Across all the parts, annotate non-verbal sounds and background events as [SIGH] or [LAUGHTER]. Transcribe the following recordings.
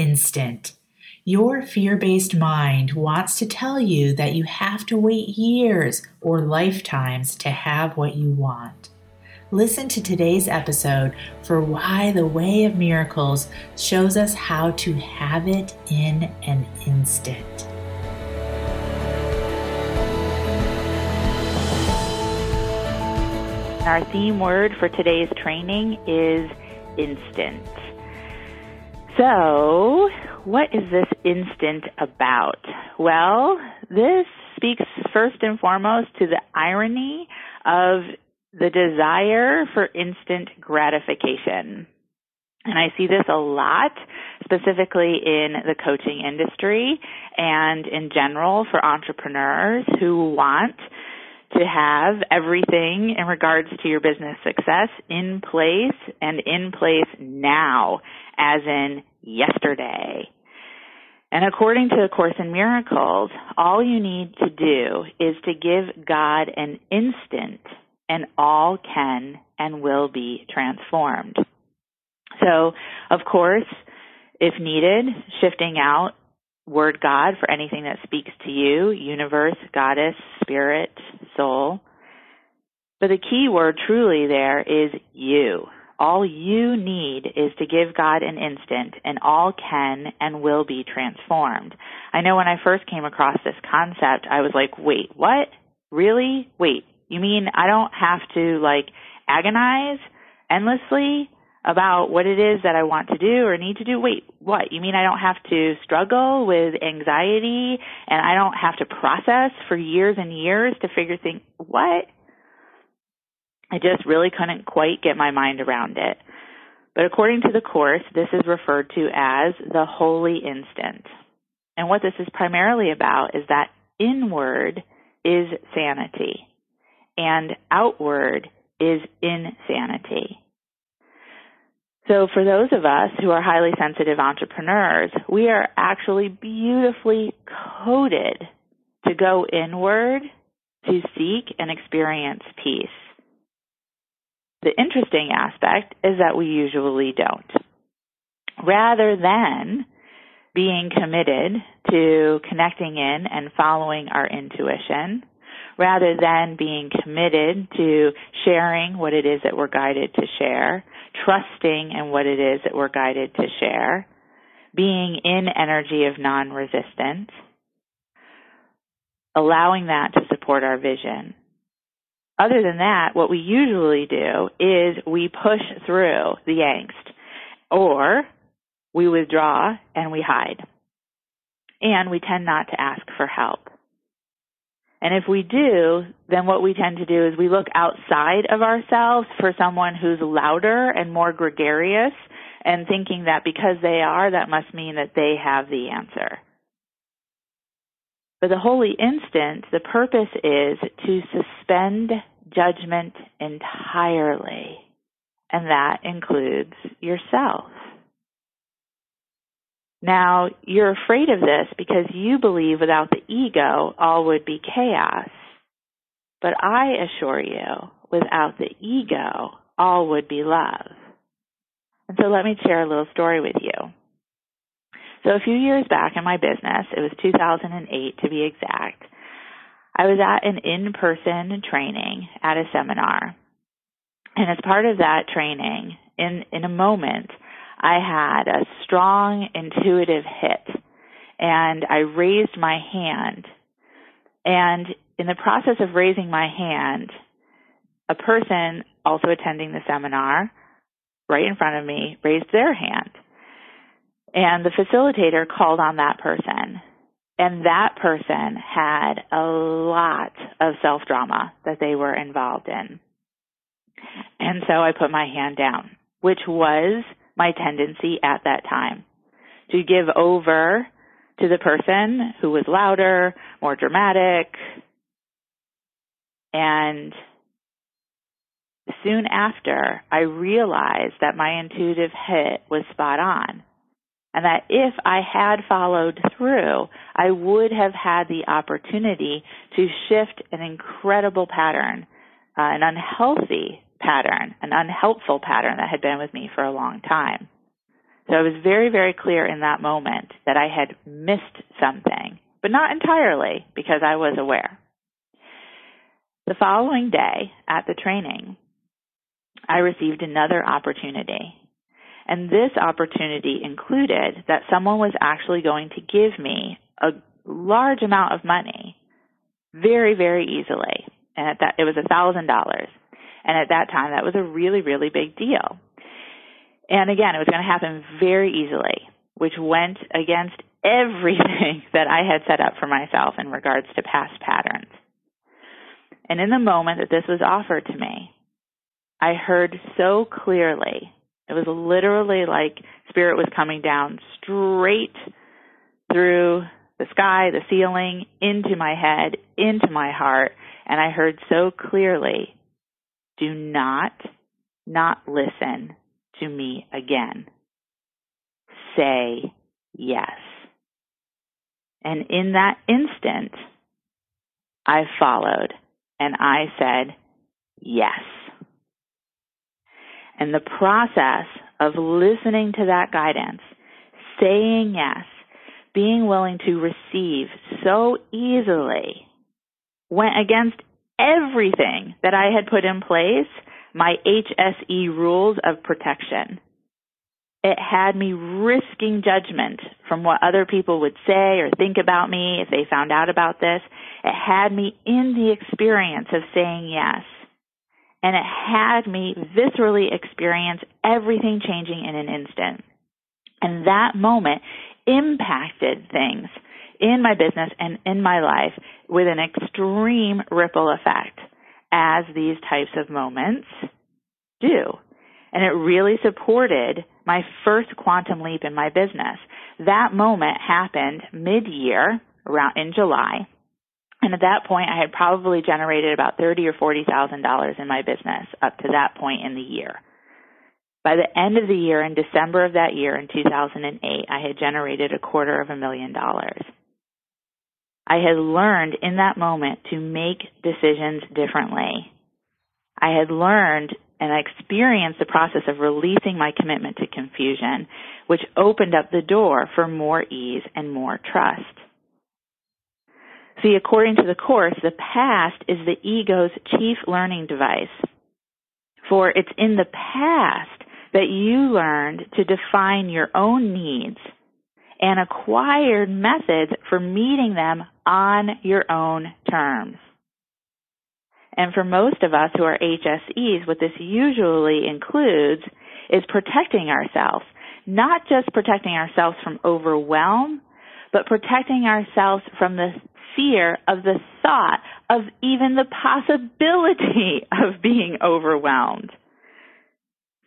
instant. Your fear based mind wants to tell you that you have to wait years or lifetimes to have what you want. Listen to today's episode for why the way of miracles shows us how to have it in an instant. Our theme word for today's training is instant. So, what is this instant about? Well, this speaks first and foremost to the irony of the desire for instant gratification. And I see this a lot, specifically in the coaching industry and in general for entrepreneurs who want to have everything in regards to your business success in place and in place now, as in yesterday. And according to the Course in Miracles, all you need to do is to give God an instant and all can and will be transformed. So, of course, if needed, shifting out word God for anything that speaks to you, universe, goddess, spirit, soul. But the key word truly there is you. All you need is to give God an instant and all can and will be transformed. I know when I first came across this concept, I was like, wait, what? Really? Wait, you mean I don't have to like agonize endlessly about what it is that I want to do or need to do? Wait, what? You mean I don't have to struggle with anxiety and I don't have to process for years and years to figure things, what? I just really couldn't quite get my mind around it. But according to the Course, this is referred to as the holy instant. And what this is primarily about is that inward is sanity and outward is insanity. So for those of us who are highly sensitive entrepreneurs, we are actually beautifully coded to go inward to seek and experience peace. The interesting aspect is that we usually don't. Rather than being committed to connecting in and following our intuition, rather than being committed to sharing what it is that we're guided to share, trusting in what it is that we're guided to share, being in energy of non-resistance, allowing that to support our vision. Other than that, what we usually do is we push through the angst or we withdraw and we hide. And we tend not to ask for help. And if we do, then what we tend to do is we look outside of ourselves for someone who's louder and more gregarious and thinking that because they are, that must mean that they have the answer. For the holy instant, the purpose is to suspend judgment entirely, and that includes yourself. Now, you're afraid of this because you believe without the ego, all would be chaos. But I assure you, without the ego, all would be love. And so let me share a little story with you. So a few years back in my business, it was 2008 to be exact, I was at an in-person training at a seminar. And as part of that training, in, in a moment, I had a strong intuitive hit and I raised my hand. And in the process of raising my hand, a person also attending the seminar right in front of me raised their hand. And the facilitator called on that person. And that person had a lot of self drama that they were involved in. And so I put my hand down, which was my tendency at that time to give over to the person who was louder, more dramatic, and soon after, I realized that my intuitive hit was spot on. And that if I had followed through, I would have had the opportunity to shift an incredible pattern, uh, an unhealthy pattern, an unhelpful pattern that had been with me for a long time. So I was very, very clear in that moment that I had missed something, but not entirely because I was aware. The following day at the training, I received another opportunity. And this opportunity included that someone was actually going to give me a large amount of money very, very easily. And that, it was a thousand dollars. And at that time, that was a really, really big deal. And again, it was going to happen very easily, which went against everything [LAUGHS] that I had set up for myself in regards to past patterns. And in the moment that this was offered to me, I heard so clearly. It was literally like spirit was coming down straight through the sky, the ceiling, into my head, into my heart, and I heard so clearly, do not not listen to me again. Say yes. And in that instant, I followed and I said yes. And the process of listening to that guidance, saying yes, being willing to receive so easily went against everything that I had put in place, my HSE rules of protection. It had me risking judgment from what other people would say or think about me if they found out about this. It had me in the experience of saying yes and it had me viscerally experience everything changing in an instant. And that moment impacted things in my business and in my life with an extreme ripple effect, as these types of moments do. And it really supported my first quantum leap in my business. That moment happened mid-year, around in July, and at that point, I had probably generated about thirty or forty thousand dollars in my business up to that point in the year. By the end of the year, in December of that year, in 2008, I had generated a quarter of a million dollars. I had learned in that moment to make decisions differently. I had learned and I experienced the process of releasing my commitment to confusion, which opened up the door for more ease and more trust. See, according to the Course, the past is the ego's chief learning device. For it's in the past that you learned to define your own needs and acquired methods for meeting them on your own terms. And for most of us who are HSEs, what this usually includes is protecting ourselves. Not just protecting ourselves from overwhelm, but protecting ourselves from the fear of the thought of even the possibility [LAUGHS] of being overwhelmed.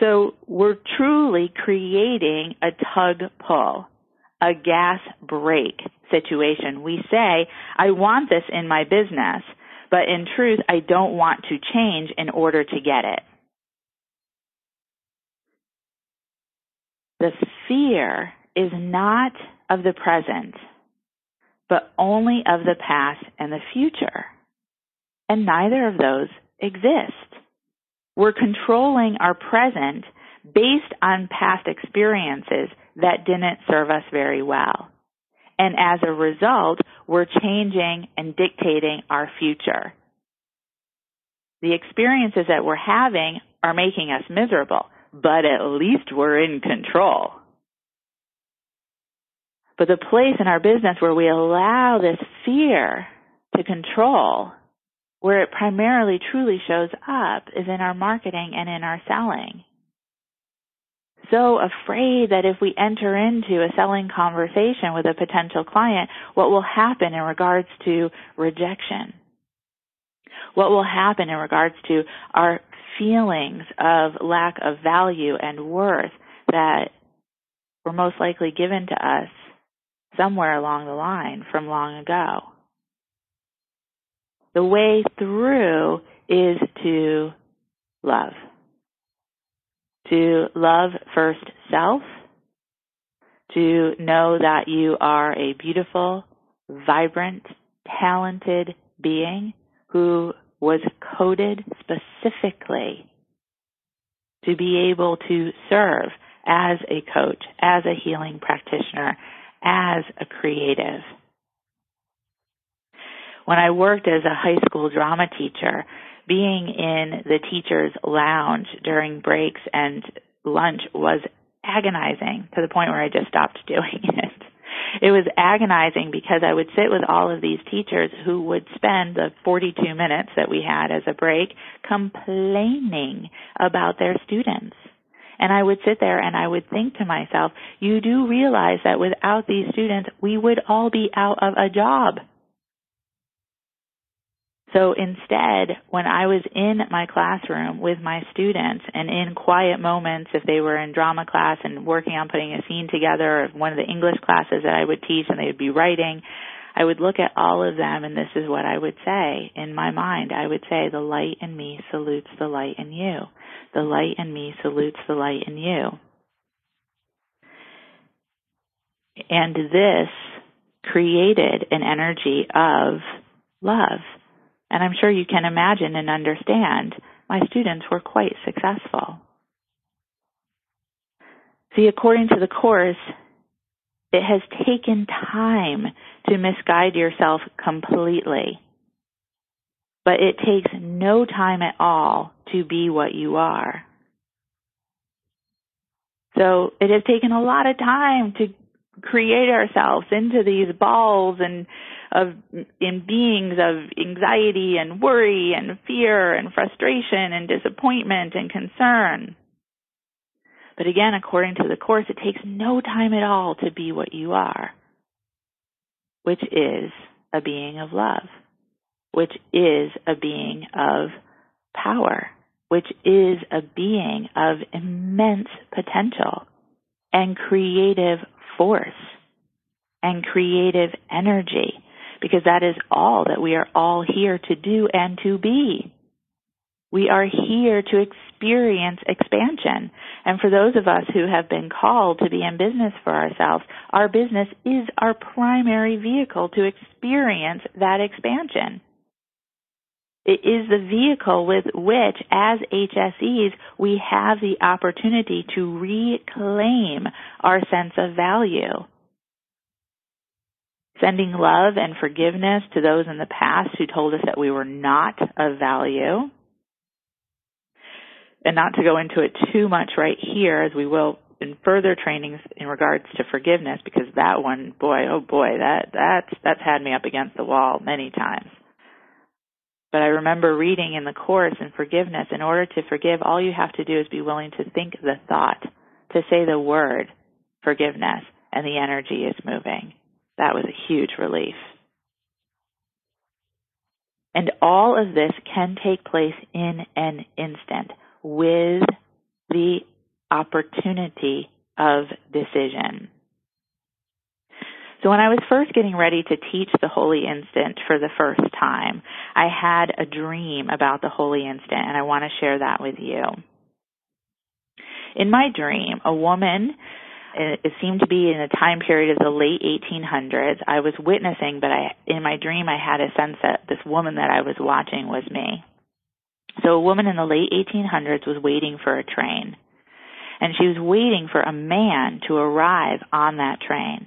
So we're truly creating a tug pull, a gas brake situation. We say, I want this in my business, but in truth, I don't want to change in order to get it. The fear is not of the present but only of the past and the future. And neither of those exist. We're controlling our present based on past experiences that didn't serve us very well. And as a result, we're changing and dictating our future. The experiences that we're having are making us miserable, but at least we're in control. But the place in our business where we allow this fear to control, where it primarily truly shows up, is in our marketing and in our selling. So afraid that if we enter into a selling conversation with a potential client, what will happen in regards to rejection? What will happen in regards to our feelings of lack of value and worth that were most likely given to us somewhere along the line from long ago. The way through is to love. To love first self, to know that you are a beautiful, vibrant, talented being who was coded specifically to be able to serve as a coach, as a healing practitioner, as a creative. When I worked as a high school drama teacher, being in the teacher's lounge during breaks and lunch was agonizing to the point where I just stopped [LAUGHS] doing it. It was agonizing because I would sit with all of these teachers who would spend the 42 minutes that we had as a break complaining about their students. And I would sit there and I would think to myself, you do realize that without these students, we would all be out of a job. So instead, when I was in my classroom with my students and in quiet moments, if they were in drama class and working on putting a scene together, or one of the English classes that I would teach and they would be writing, I would look at all of them and this is what I would say in my mind. I would say, the light in me salutes the light in you. The light in me salutes the light in you. And this created an energy of love and I'm sure you can imagine and understand my students were quite successful. See, according to the Course, it has taken time to misguide yourself completely. But it takes no time at all to be what you are. So it has taken a lot of time to create ourselves into these balls and of in beings of anxiety and worry and fear and frustration and disappointment and concern. But again, according to the Course, it takes no time at all to be what you are, which is a being of love, which is a being of power, which is a being of immense potential and creative force and creative energy because that is all that we are all here to do and to be. We are here to experience expansion. And for those of us who have been called to be in business for ourselves, our business is our primary vehicle to experience that expansion. It is the vehicle with which, as HSEs, we have the opportunity to reclaim our sense of value sending love and forgiveness to those in the past who told us that we were not of value. And not to go into it too much right here, as we will in further trainings in regards to forgiveness, because that one, boy, oh boy, that that's that's had me up against the wall many times. But I remember reading in the course in forgiveness, in order to forgive, all you have to do is be willing to think the thought, to say the word forgiveness, and the energy is moving. That was a huge relief. And all of this can take place in an instant with the opportunity of decision. So when I was first getting ready to teach the Holy Instant for the first time, I had a dream about the Holy Instant and I want to share that with you. In my dream, a woman it seemed to be in a time period of the late 1800s. I was witnessing, but I, in my dream, I had a sense that this woman that I was watching was me. So a woman in the late 1800s was waiting for a train. And she was waiting for a man to arrive on that train.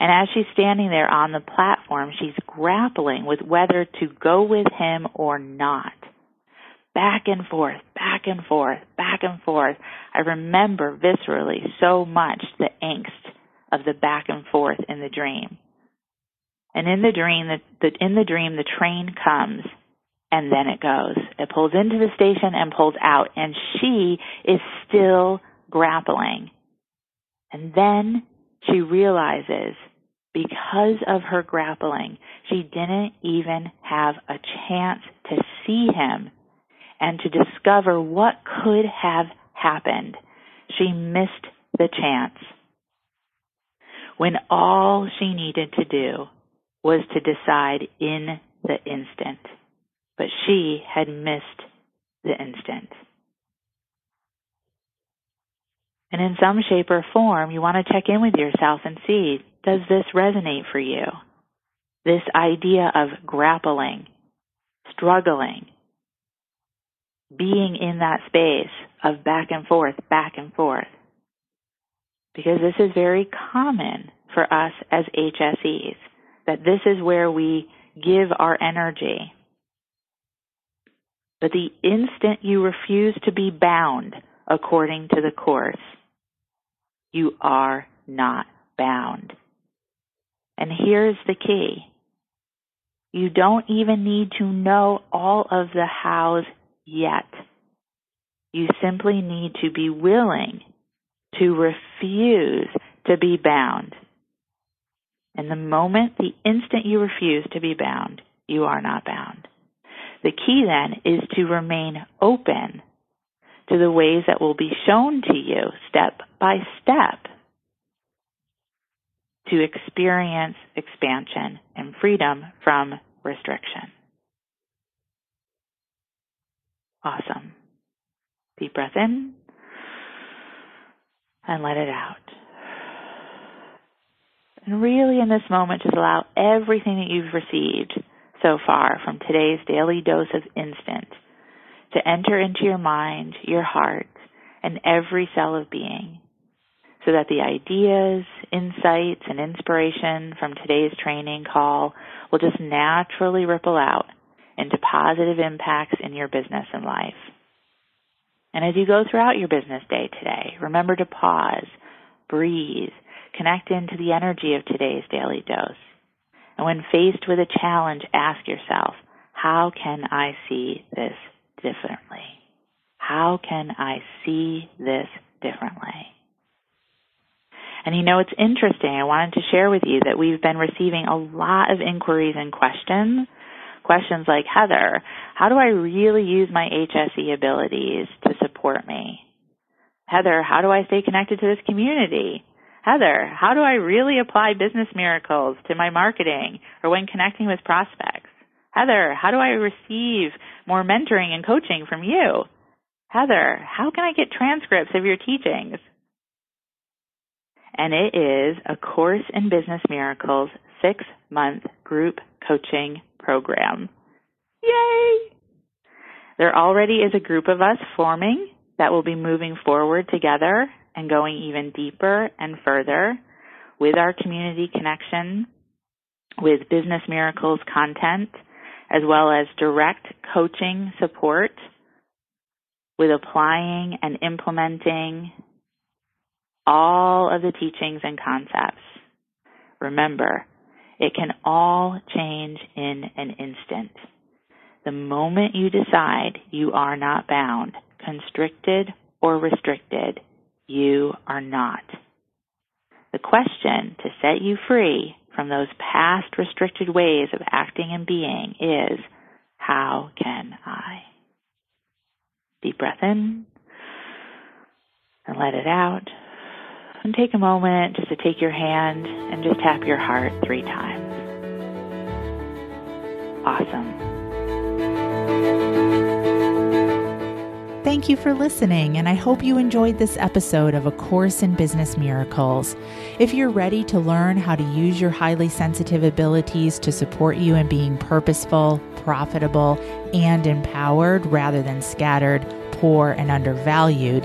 And as she's standing there on the platform, she's grappling with whether to go with him or not back and forth, back and forth, back and forth. I remember viscerally so much the angst of the back and forth in the dream. And in the dream, the, the, in the dream, the train comes and then it goes. It pulls into the station and pulls out and she is still grappling. And then she realizes because of her grappling, she didn't even have a chance to see him and to discover what could have happened. She missed the chance when all she needed to do was to decide in the instant. But she had missed the instant. And in some shape or form, you want to check in with yourself and see, does this resonate for you? This idea of grappling, struggling, being in that space of back and forth, back and forth. Because this is very common for us as HSEs, that this is where we give our energy. But the instant you refuse to be bound according to the Course, you are not bound. And here's the key. You don't even need to know all of the hows yet. You simply need to be willing to refuse to be bound. And the moment, the instant you refuse to be bound, you are not bound. The key then is to remain open to the ways that will be shown to you step by step to experience expansion and freedom from restriction. Awesome. Deep breath in and let it out. And really, in this moment, just allow everything that you've received so far from today's daily dose of instant to enter into your mind, your heart, and every cell of being so that the ideas, insights, and inspiration from today's training call will just naturally ripple out into positive impacts in your business and life. And as you go throughout your business day today, remember to pause, breathe, connect into the energy of today's daily dose. And when faced with a challenge, ask yourself, how can I see this differently? How can I see this differently? And you know, it's interesting. I wanted to share with you that we've been receiving a lot of inquiries and questions. Questions like, Heather, how do I really use my HSE abilities to support me? Heather, how do I stay connected to this community? Heather, how do I really apply business miracles to my marketing or when connecting with prospects? Heather, how do I receive more mentoring and coaching from you? Heather, how can I get transcripts of your teachings? And it is a Course in Business Miracles six month group coaching program. Yay! There already is a group of us forming that will be moving forward together and going even deeper and further with our community connection, with Business Miracles content, as well as direct coaching support with applying and implementing all of the teachings and concepts. Remember, it can all change in an instant. The moment you decide you are not bound, constricted or restricted, you are not. The question to set you free from those past restricted ways of acting and being is, how can I? Deep breath in and let it out. And take a moment just to take your hand and just tap your heart three times. Awesome. Thank you for listening, and I hope you enjoyed this episode of A Course in Business Miracles. If you're ready to learn how to use your highly sensitive abilities to support you in being purposeful, profitable, and empowered rather than scattered, poor, and undervalued,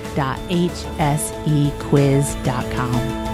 www.hsequiz.com.